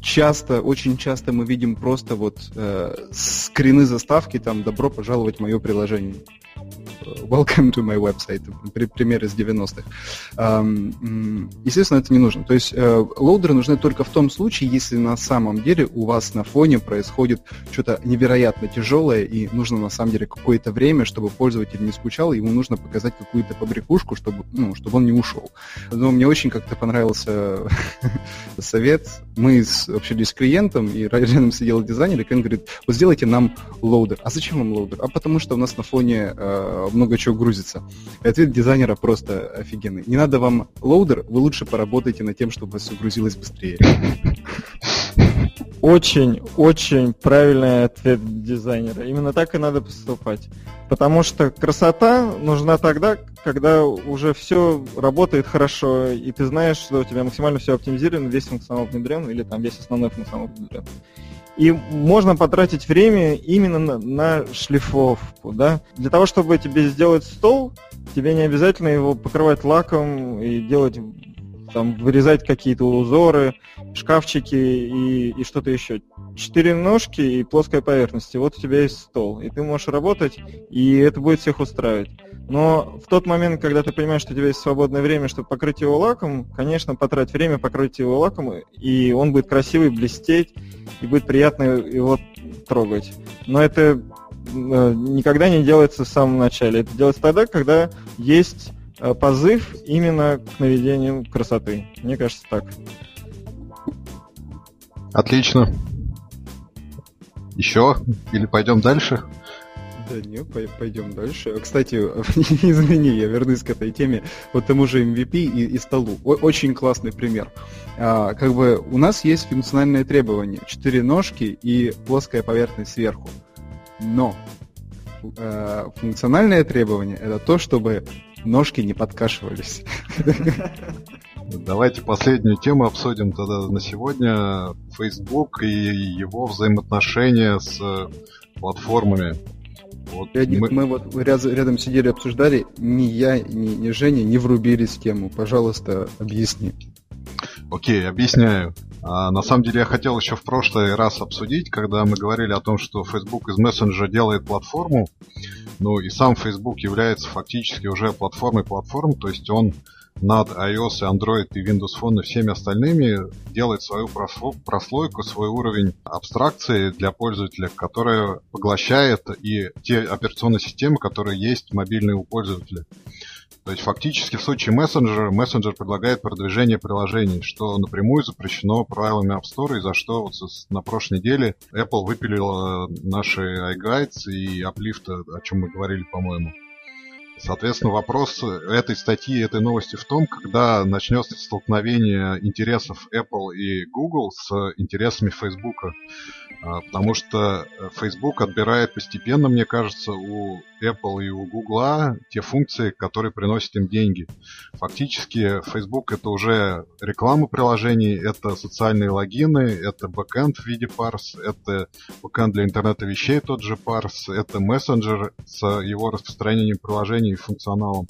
часто, очень часто мы видим просто вот э, скрины заставки, там, добро пожаловать в мое приложение. Welcome to my website, пример из 90-х. Естественно, это не нужно. То есть э, лоудеры нужны только в том случае, если на самом деле у вас на фоне происходит что-то невероятно тяжелое, и нужно на самом деле какое-то время, чтобы пользователь не скучал, ему нужно показать какую-то побрякушку, чтобы, ну, чтобы он не ушел. Но мне очень как-то понравился совет. Мы общались с клиентом, и рядом сидел дизайнер, и клиент говорит, вот сделайте нам loader. А зачем вам loader? А потому что у нас на фоне э, много чего грузится. И ответ дизайнера просто офигенный. Не надо вам loader, вы лучше поработайте над тем, чтобы все грузилось быстрее. Очень, очень правильный ответ дизайнера. Именно так и надо поступать. Потому что красота нужна тогда, когда уже все работает хорошо, и ты знаешь, что у тебя максимально все оптимизировано, весь функционал внедрен, или там весь основной функционал внедрен. И можно потратить время именно на, на шлифовку, да. Для того, чтобы тебе сделать стол, тебе не обязательно его покрывать лаком и делать там вырезать какие-то узоры, шкафчики и, и что-то еще. Четыре ножки и плоская поверхность. И вот у тебя есть стол. И ты можешь работать, и это будет всех устраивать. Но в тот момент, когда ты понимаешь, что у тебя есть свободное время, чтобы покрыть его лаком, конечно, потрать время, покрыть его лаком, и он будет красивый, блестеть, и будет приятно его трогать. Но это э, никогда не делается в самом начале. Это делается тогда, когда есть э, позыв именно к наведению красоты. Мне кажется так. Отлично. Еще? Или пойдем дальше? Да не, пойдем дальше. Кстати, извини, я вернусь к этой теме. Вот тому же MVP и, и столу. О, очень классный пример. А, как бы у нас есть функциональные требования. Четыре ножки и плоская поверхность сверху. Но э, функциональное требование это то, чтобы ножки не подкашивались. Давайте последнюю тему обсудим тогда на сегодня. Facebook и его взаимоотношения с платформами. Вот Рядик, мы... мы вот рядом, рядом сидели, обсуждали, ни я, ни, ни Женя не врубились в тему. Пожалуйста, объясни. Окей, объясняю. А, на самом деле я хотел еще в прошлый раз обсудить, когда мы говорили о том, что Facebook из мессенджера делает платформу, ну и сам Facebook является фактически уже платформой платформ, то есть он над iOS, Android и Windows Phone и всеми остальными делает свою прослойку, свой уровень абстракции для пользователя, которая поглощает и те операционные системы, которые есть мобильные у пользователя. То есть фактически в случае мессенджера, мессенджер предлагает продвижение приложений, что напрямую запрещено правилами App Store, и за что вот на прошлой неделе Apple выпилила наши iGuides и Uplift, о чем мы говорили, по-моему. Соответственно, вопрос этой статьи, этой новости в том, когда начнется столкновение интересов Apple и Google с интересами Facebook. А, потому что Facebook отбирает постепенно, мне кажется, у Apple и у Google те функции, которые приносят им деньги. Фактически Facebook это уже реклама приложений, это социальные логины, это бэкэнд в виде Parse, это бэкэнд для интернета вещей тот же Parse, это мессенджер с его распространением приложений и функционалом.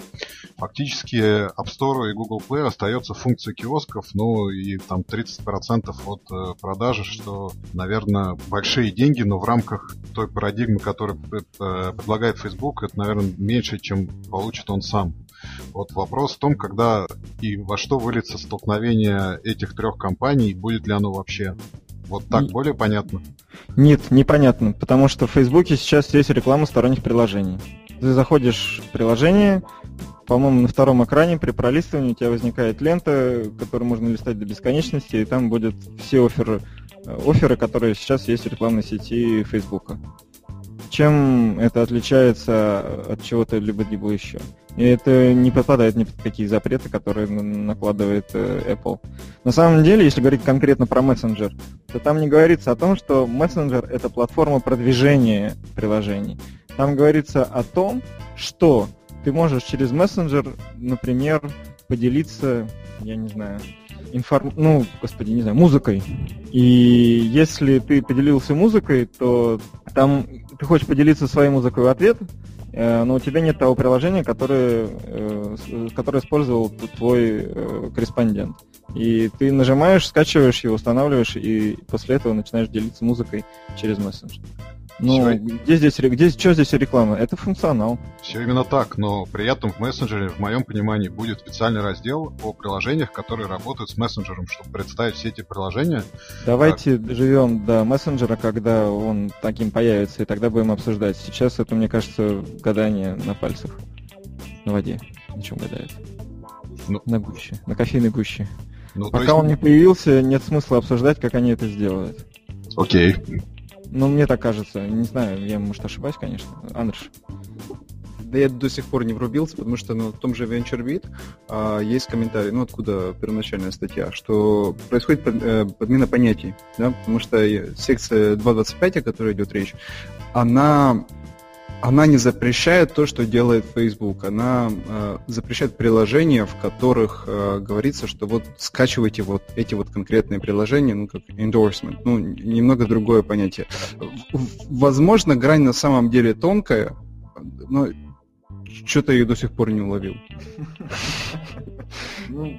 Фактически App Store и Google Play остается функция киосков, ну и там 30% от э, продажи, что, наверное, большие деньги, но в рамках той парадигмы, которую э, предлагает Facebook, это, наверное, меньше, чем получит он сам. Вот вопрос в том, когда и во что выльется столкновение этих трех компаний, будет ли оно вообще. Вот так и... более понятно? Нет, непонятно, потому что в Фейсбуке сейчас есть реклама сторонних приложений. Ты заходишь в приложение, по-моему, на втором экране при пролистывании у тебя возникает лента, которую можно листать до бесконечности, и там будут все оферы, оферы, которые сейчас есть в рекламной сети Фейсбука. Чем это отличается от чего-то либо-либо еще? И это не попадает ни под какие запреты, которые накладывает э, Apple. На самом деле, если говорить конкретно про мессенджер, то там не говорится о том, что мессенджер — это платформа продвижения приложений. Там говорится о том, что ты можешь через мессенджер, например, поделиться, я не знаю, информ... ну, господи, не знаю, музыкой. И если ты поделился музыкой, то там ты хочешь поделиться своей музыкой в ответ, э, но у тебя нет того приложения, которое, э, которое использовал твой э, корреспондент. И ты нажимаешь, скачиваешь его, устанавливаешь, и после этого начинаешь делиться музыкой через мессенджер. Ну, Все... где здесь, где, что здесь реклама? Это функционал. Все именно так, но при этом в мессенджере, в моем понимании, будет специальный раздел о приложениях, которые работают с мессенджером, чтобы представить все эти приложения. Давайте как... живем до мессенджера, когда он таким появится, и тогда будем обсуждать. Сейчас это, мне кажется, гадание на пальцах. На воде. На чем гадают? Ну... На гуще. На кофейной гуще. Ну, Пока есть... он не появился, нет смысла обсуждать, как они это сделают. Окей. Ну, мне так кажется. Не знаю, я, может, ошибаюсь, конечно. Андрш. Да я до сих пор не врубился, потому что ну, в том же VentureBeat а, есть комментарий, ну откуда первоначальная статья, что происходит под, э, подмена понятий, да, потому что секция 2.25, о которой идет речь, она она не запрещает то, что делает Facebook. Она э, запрещает приложения, в которых э, говорится, что вот скачивайте вот эти вот конкретные приложения, ну как endorsement, ну немного другое понятие. Возможно, грань на самом деле тонкая, но что-то ее до сих пор не уловил. Ну.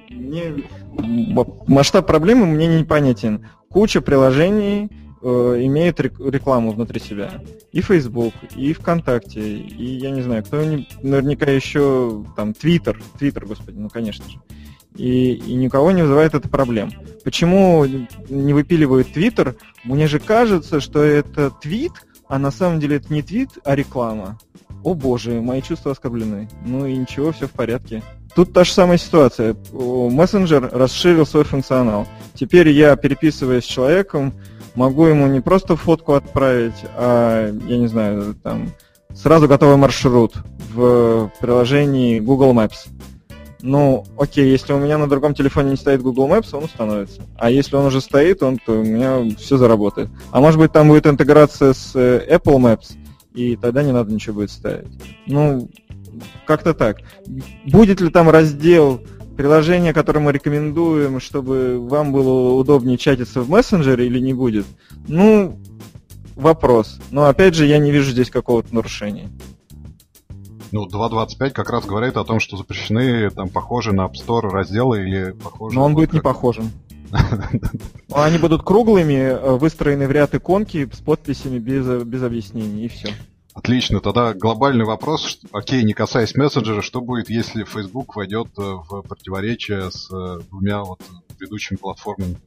Масштаб проблемы мне непонятен. Куча приложений, э, имеет рекламу внутри себя. И Facebook, и ВКонтакте, и я не знаю, кто наверняка еще там Twitter, Twitter, господи, ну конечно же. И, и никого не вызывает это проблем. Почему не выпиливают Twitter? Мне же кажется, что это твит, а на самом деле это не твит, а реклама. О боже, мои чувства оскорблены. Ну и ничего, все в порядке. Тут та же самая ситуация. Мессенджер расширил свой функционал. Теперь я, переписываясь с человеком, могу ему не просто фотку отправить, а, я не знаю, там, сразу готовый маршрут в приложении Google Maps. Ну, окей, если у меня на другом телефоне не стоит Google Maps, он установится. А если он уже стоит, он, то у меня все заработает. А может быть, там будет интеграция с э, Apple Maps, и тогда не надо ничего будет ставить. Ну, как-то так. Будет ли там раздел приложение, которое мы рекомендуем, чтобы вам было удобнее чатиться в мессенджере или не будет? Ну, вопрос. Но опять же, я не вижу здесь какого-то нарушения. Ну, 2.25 как раз говорит о том, что запрещены там похожие на App Store разделы или похожие... Но он будет не похожим. Они будут круглыми, э, выстроены в ряд иконки с подписями без, без объяснений, и все. Отлично, тогда глобальный вопрос, окей, не касаясь мессенджера, что будет, если Facebook войдет э, в противоречие с э, двумя вот ведущими платформами?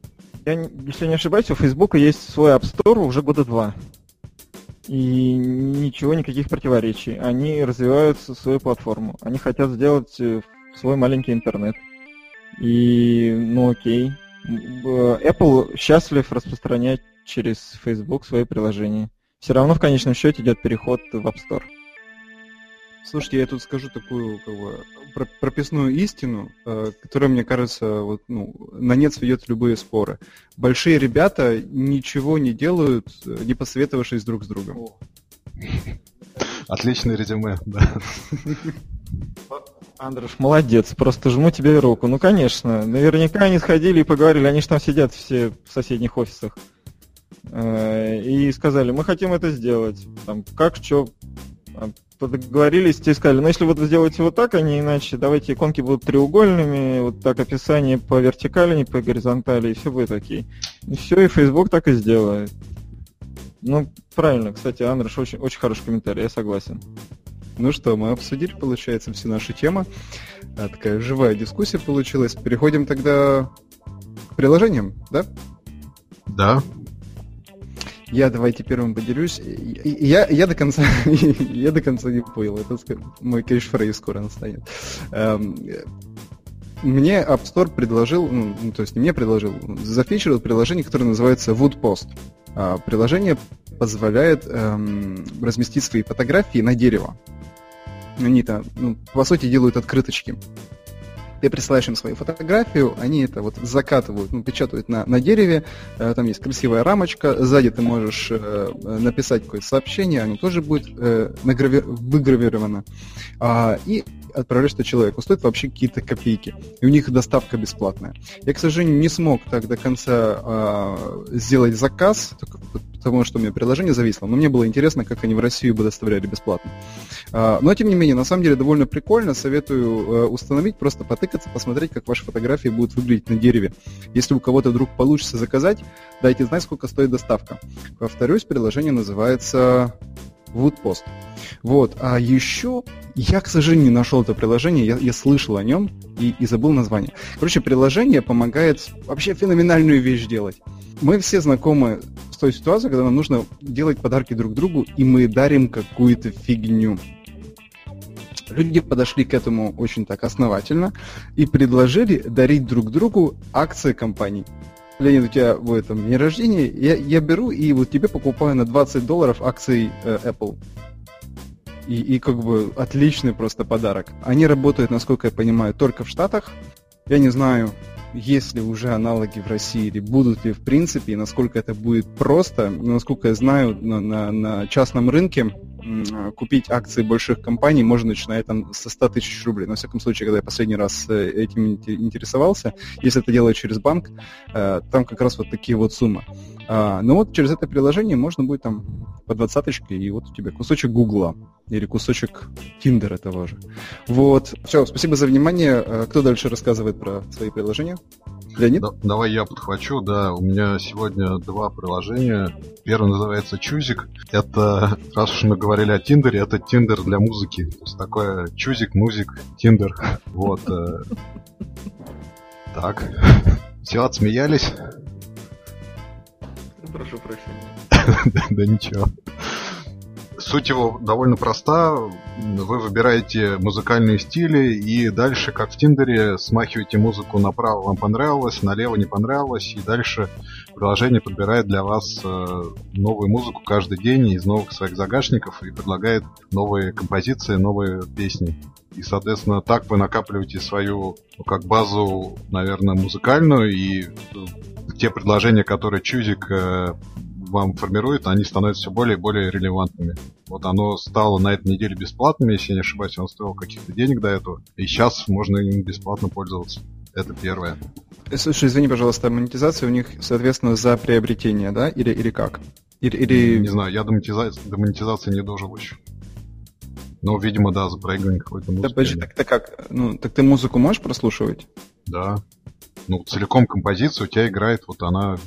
Я, если не ошибаюсь, у Facebook есть свой App Store уже года два. И ничего, никаких противоречий. Они развивают свою платформу. Они хотят сделать э, свой маленький интернет. И, ну окей. Apple счастлив распространять через Facebook свои приложения все равно в конечном счете идет переход в App Store. Слушайте, я тут скажу такую как бы, прописную истину, э, которая, мне кажется, вот, ну, на нет сведет любые споры. Большие ребята ничего не делают, не посоветовавшись друг с другом. Отличное резюме, да. Андрюш, молодец, просто жму тебе руку. Ну, конечно, наверняка они сходили и поговорили, они же там сидят все в соседних офисах. Э, и сказали, мы хотим это сделать. Там, как, что, договорились, тебе сказали, ну если вот вы сделаете вот так, а не иначе, давайте иконки будут треугольными, вот так описание по вертикали, не по горизонтали, и все будет окей. И все, и Facebook так и сделает. Ну, правильно, кстати, Андреш, очень, очень хороший комментарий, я согласен. Ну что, мы обсудили, получается, всю нашу тему. А, такая живая дискуссия получилась. Переходим тогда к приложениям, да? Да. Я давайте первым поделюсь. Я, я до конца я до конца не понял. Это мой кэшфрейз скоро настанет. Эм, мне App Store предложил, ну, ну, то есть не мне предложил, зафичерил приложение, которое называется Woodpost. А, приложение позволяет эм, разместить свои фотографии на дерево. Они-то, ну, по сути, делают открыточки ты присылаешь им свою фотографию, они это вот закатывают, ну, печатают на, на дереве, э, там есть красивая рамочка, сзади ты можешь э, написать какое-то сообщение, оно тоже будет э, награви... выгравировано, а, и отправляешь это человеку. Стоит вообще какие-то копейки. И у них доставка бесплатная. Я, к сожалению, не смог так до конца а, сделать заказ, потому что у меня приложение зависло, но мне было интересно, как они в Россию бы доставляли бесплатно. А, но, тем не менее, на самом деле довольно прикольно. Советую а, установить, просто потыкаться, посмотреть, как ваши фотографии будут выглядеть на дереве. Если у кого-то вдруг получится заказать, дайте знать, сколько стоит доставка. Повторюсь, приложение называется Woodpost. Вот. А еще я, к сожалению, не нашел это приложение, я, я слышал о нем и, и забыл название. Короче, приложение помогает вообще феноменальную вещь делать. Мы все знакомы с той ситуацией, когда нам нужно делать подарки друг другу, и мы дарим какую-то фигню. Люди подошли к этому очень так основательно и предложили дарить друг другу акции компаний. Леонид, у тебя будет там день рождения, я, я беру и вот тебе покупаю на 20 долларов акции э, Apple. И, и как бы отличный просто подарок. Они работают, насколько я понимаю, только в Штатах. Я не знаю, есть ли уже аналоги в России, или будут ли в принципе, и насколько это будет просто. Но, насколько я знаю, на, на, на частном рынке купить акции больших компаний можно начиная там со 100 тысяч рублей. Но, во всяком случае, когда я последний раз э, этим интересовался, если это делать через банк, э, там как раз вот такие вот суммы. А, ну вот через это приложение можно будет там по двадцаточке, и вот у тебя кусочек Гугла или кусочек Тиндера того же. Вот. Все, спасибо за внимание. Э, кто дальше рассказывает про свои приложения? Леонид? Да, давай я подхвачу, да. У меня сегодня два приложения. Первое называется Чузик. Это, раз уж мы говорили о Тиндере, это Тиндер для музыки. То есть такое Чузик, Музик, Тиндер. Вот. Э. Так. Все, отсмеялись. Прошу прощения. Да ничего. Суть его довольно проста. Вы выбираете музыкальные стили и дальше, как в Тиндере, смахиваете музыку направо вам понравилось, налево не понравилось, и дальше приложение подбирает для вас э, новую музыку каждый день из новых своих загашников и предлагает новые композиции, новые песни. И, соответственно, так вы накапливаете свою ну, как базу, наверное, музыкальную, и те предложения, которые Чузик э, вам формирует, они становятся все более и более релевантными. Вот оно стало на этой неделе бесплатным, если я не ошибаюсь, оно стоило каких-то денег до этого, и сейчас можно им бесплатно пользоваться. Это первое. Э, слушай, извини, пожалуйста, монетизация у них, соответственно, за приобретение, да? Или, или как? Или, или... Не знаю, я до монетизации, до монетизации не дожил еще. Но, видимо, да, за проигрывание какой-то музыки. Да, подожди, так, так как? Ну, так ты музыку можешь прослушивать? Да. Ну, целиком композицию у тебя играет, вот она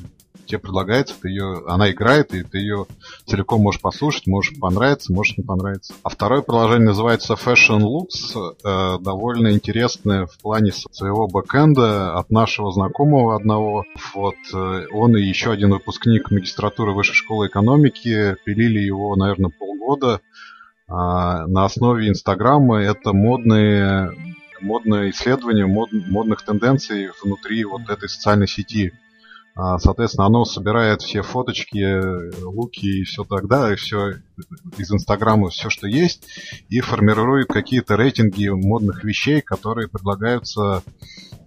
тебе предлагается, ты ее, она играет, и ты ее целиком можешь послушать, можешь понравиться, можешь не понравиться. А второе приложение называется Fashion Looks, э, довольно интересное в плане своего бэкэнда от нашего знакомого одного. Вот э, он и еще один выпускник магистратуры Высшей школы экономики пилили его, наверное, полгода. Э, на основе Инстаграма это модные модное исследование мод, модных тенденций внутри вот этой социальной сети. А, соответственно, оно собирает все фоточки, луки и все тогда, и все из Инстаграма, все, что есть, и формирует какие-то рейтинги модных вещей, которые предлагаются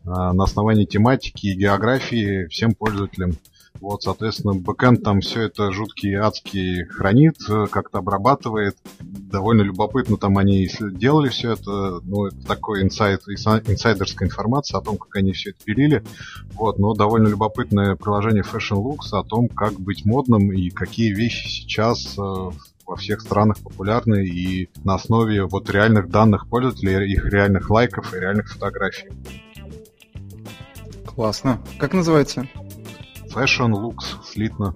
а, на основании тематики и географии всем пользователям. Вот, соответственно, бэкэнд там все это жуткий, адский хранит, э, как-то обрабатывает. Довольно любопытно там они делали все это. Ну, это такой инсайд, инсайдерская информация о том, как они все это пилили. Вот, но довольно любопытное приложение Fashion Looks о том, как быть модным и какие вещи сейчас э, во всех странах популярны и на основе вот реальных данных пользователей, их реальных лайков и реальных фотографий. Классно. Как называется? Fashion Looks, слитно.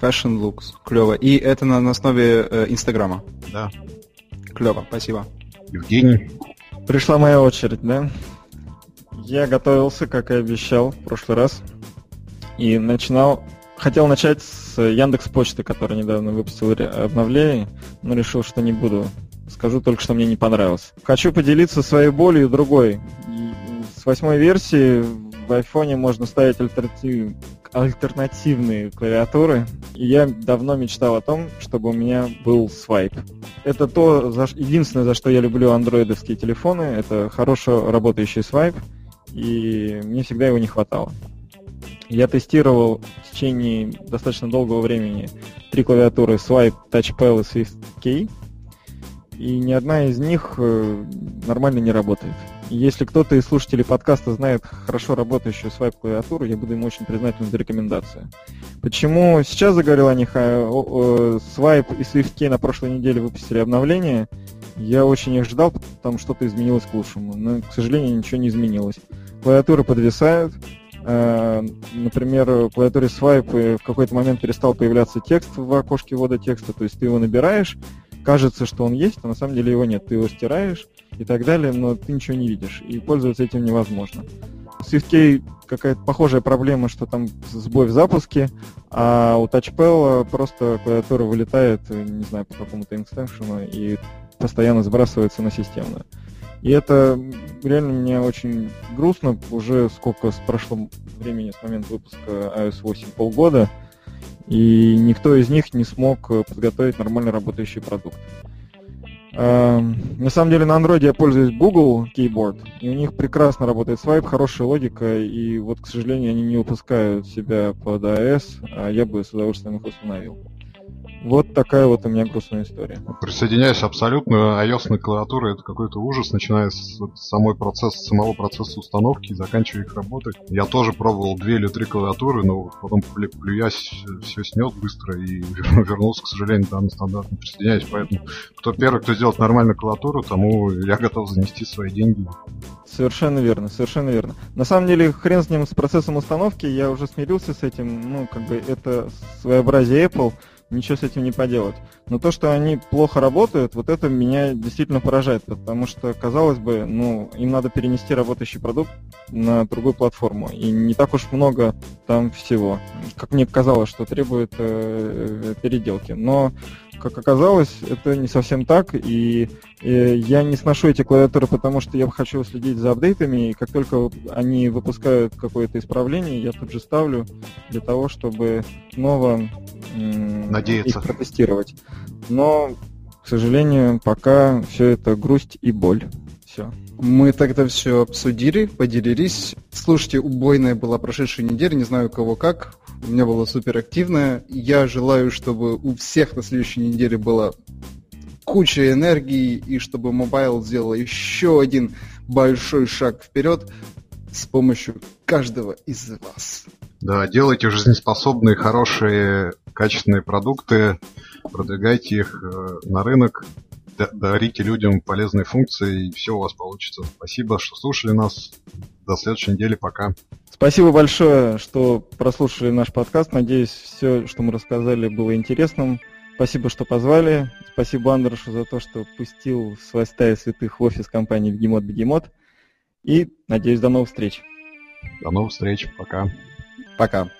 Fashion Looks, клево. И это на, на основе э, Инстаграма? Да. Клево, спасибо. Евгений. Пришла моя очередь, да? Я готовился, как и обещал в прошлый раз. И начинал хотел начать с Яндекс Почты, который недавно выпустил обновление, но решил, что не буду. Скажу только, что мне не понравилось. Хочу поделиться своей болью другой. С восьмой версии в айфоне можно ставить альтернатив... альтернативные клавиатуры. И я давно мечтал о том, чтобы у меня был свайп. Это то, за... единственное, за что я люблю андроидовские телефоны. Это хорошо работающий свайп. И мне всегда его не хватало. Я тестировал в течение достаточно долгого времени три клавиатуры Swipe, TouchPal и SwiftKey, и ни одна из них э, нормально не работает. Если кто-то из слушателей подкаста знает хорошо работающую Swipe клавиатуру, я буду им очень признателен за рекомендацию. Почему сейчас заговорил о них, а Swipe и SwiftKey на прошлой неделе выпустили обновление, я очень их ждал, потому что что-то изменилось к лучшему. Но, к сожалению, ничего не изменилось. Клавиатуры подвисают, Э, например, в клавиатуре Swipe в какой-то момент перестал появляться текст в окошке ввода текста, то есть ты его набираешь, кажется, что он есть, а на самом деле его нет. Ты его стираешь и так далее, но ты ничего не видишь, и пользоваться этим невозможно. С SwiftKey какая-то похожая проблема, что там сбой в запуске, а у TouchPal просто клавиатура вылетает, не знаю, по какому-то инстеншену и постоянно сбрасывается на системную. И это реально мне очень грустно. Уже сколько с прошлым времени с момента выпуска iOS 8 полгода, и никто из них не смог подготовить нормально работающий продукт. Uh, на самом деле на Android я пользуюсь Google Keyboard, и у них прекрасно работает свайп, хорошая логика, и вот, к сожалению, они не выпускают себя под iOS, а я бы с удовольствием их установил. Вот такая вот у меня грустная история. Присоединяюсь абсолютно. iOS на клавиатуре это какой-то ужас, начиная с самой процесс, самого процесса установки и заканчивая их работой. Я тоже пробовал две или три клавиатуры, но потом плюясь все снес быстро и вернулся, к сожалению, да, на стандартно присоединяюсь. Поэтому кто первый, кто сделает нормальную клавиатуру, тому я готов занести свои деньги. Совершенно верно, совершенно верно. На самом деле, хрен с ним с процессом установки, я уже смирился с этим, ну, как бы это своеобразие Apple, ничего с этим не поделать. Но то, что они плохо работают, вот это меня действительно поражает, потому что, казалось бы, ну, им надо перенести работающий продукт на другую платформу, и не так уж много там всего. Как мне казалось, что требует э, переделки. Но как оказалось, это не совсем так, и, и я не сношу эти клавиатуры, потому что я хочу следить за апдейтами, и как только они выпускают какое-то исправление, я тут же ставлю для того, чтобы снова Надеяться. их протестировать. Но, к сожалению, пока все это грусть и боль. Все. Мы тогда все обсудили, поделились. Слушайте, убойная была прошедшая неделя, не знаю у кого как. У меня была супер активная. Я желаю, чтобы у всех на следующей неделе была куча энергии, и чтобы mobile сделал еще один большой шаг вперед с помощью каждого из вас. Да, делайте жизнеспособные, хорошие, качественные продукты, продвигайте их э, на рынок, дарите людям полезные функции, и все у вас получится. Спасибо, что слушали нас. До следующей недели. Пока. Спасибо большое, что прослушали наш подкаст. Надеюсь, все, что мы рассказали, было интересным. Спасибо, что позвали. Спасибо Андрошу за то, что пустил свой стая святых в офис компании Бегемот Бегемот. И надеюсь, до новых встреч. До новых встреч. Пока. Пока.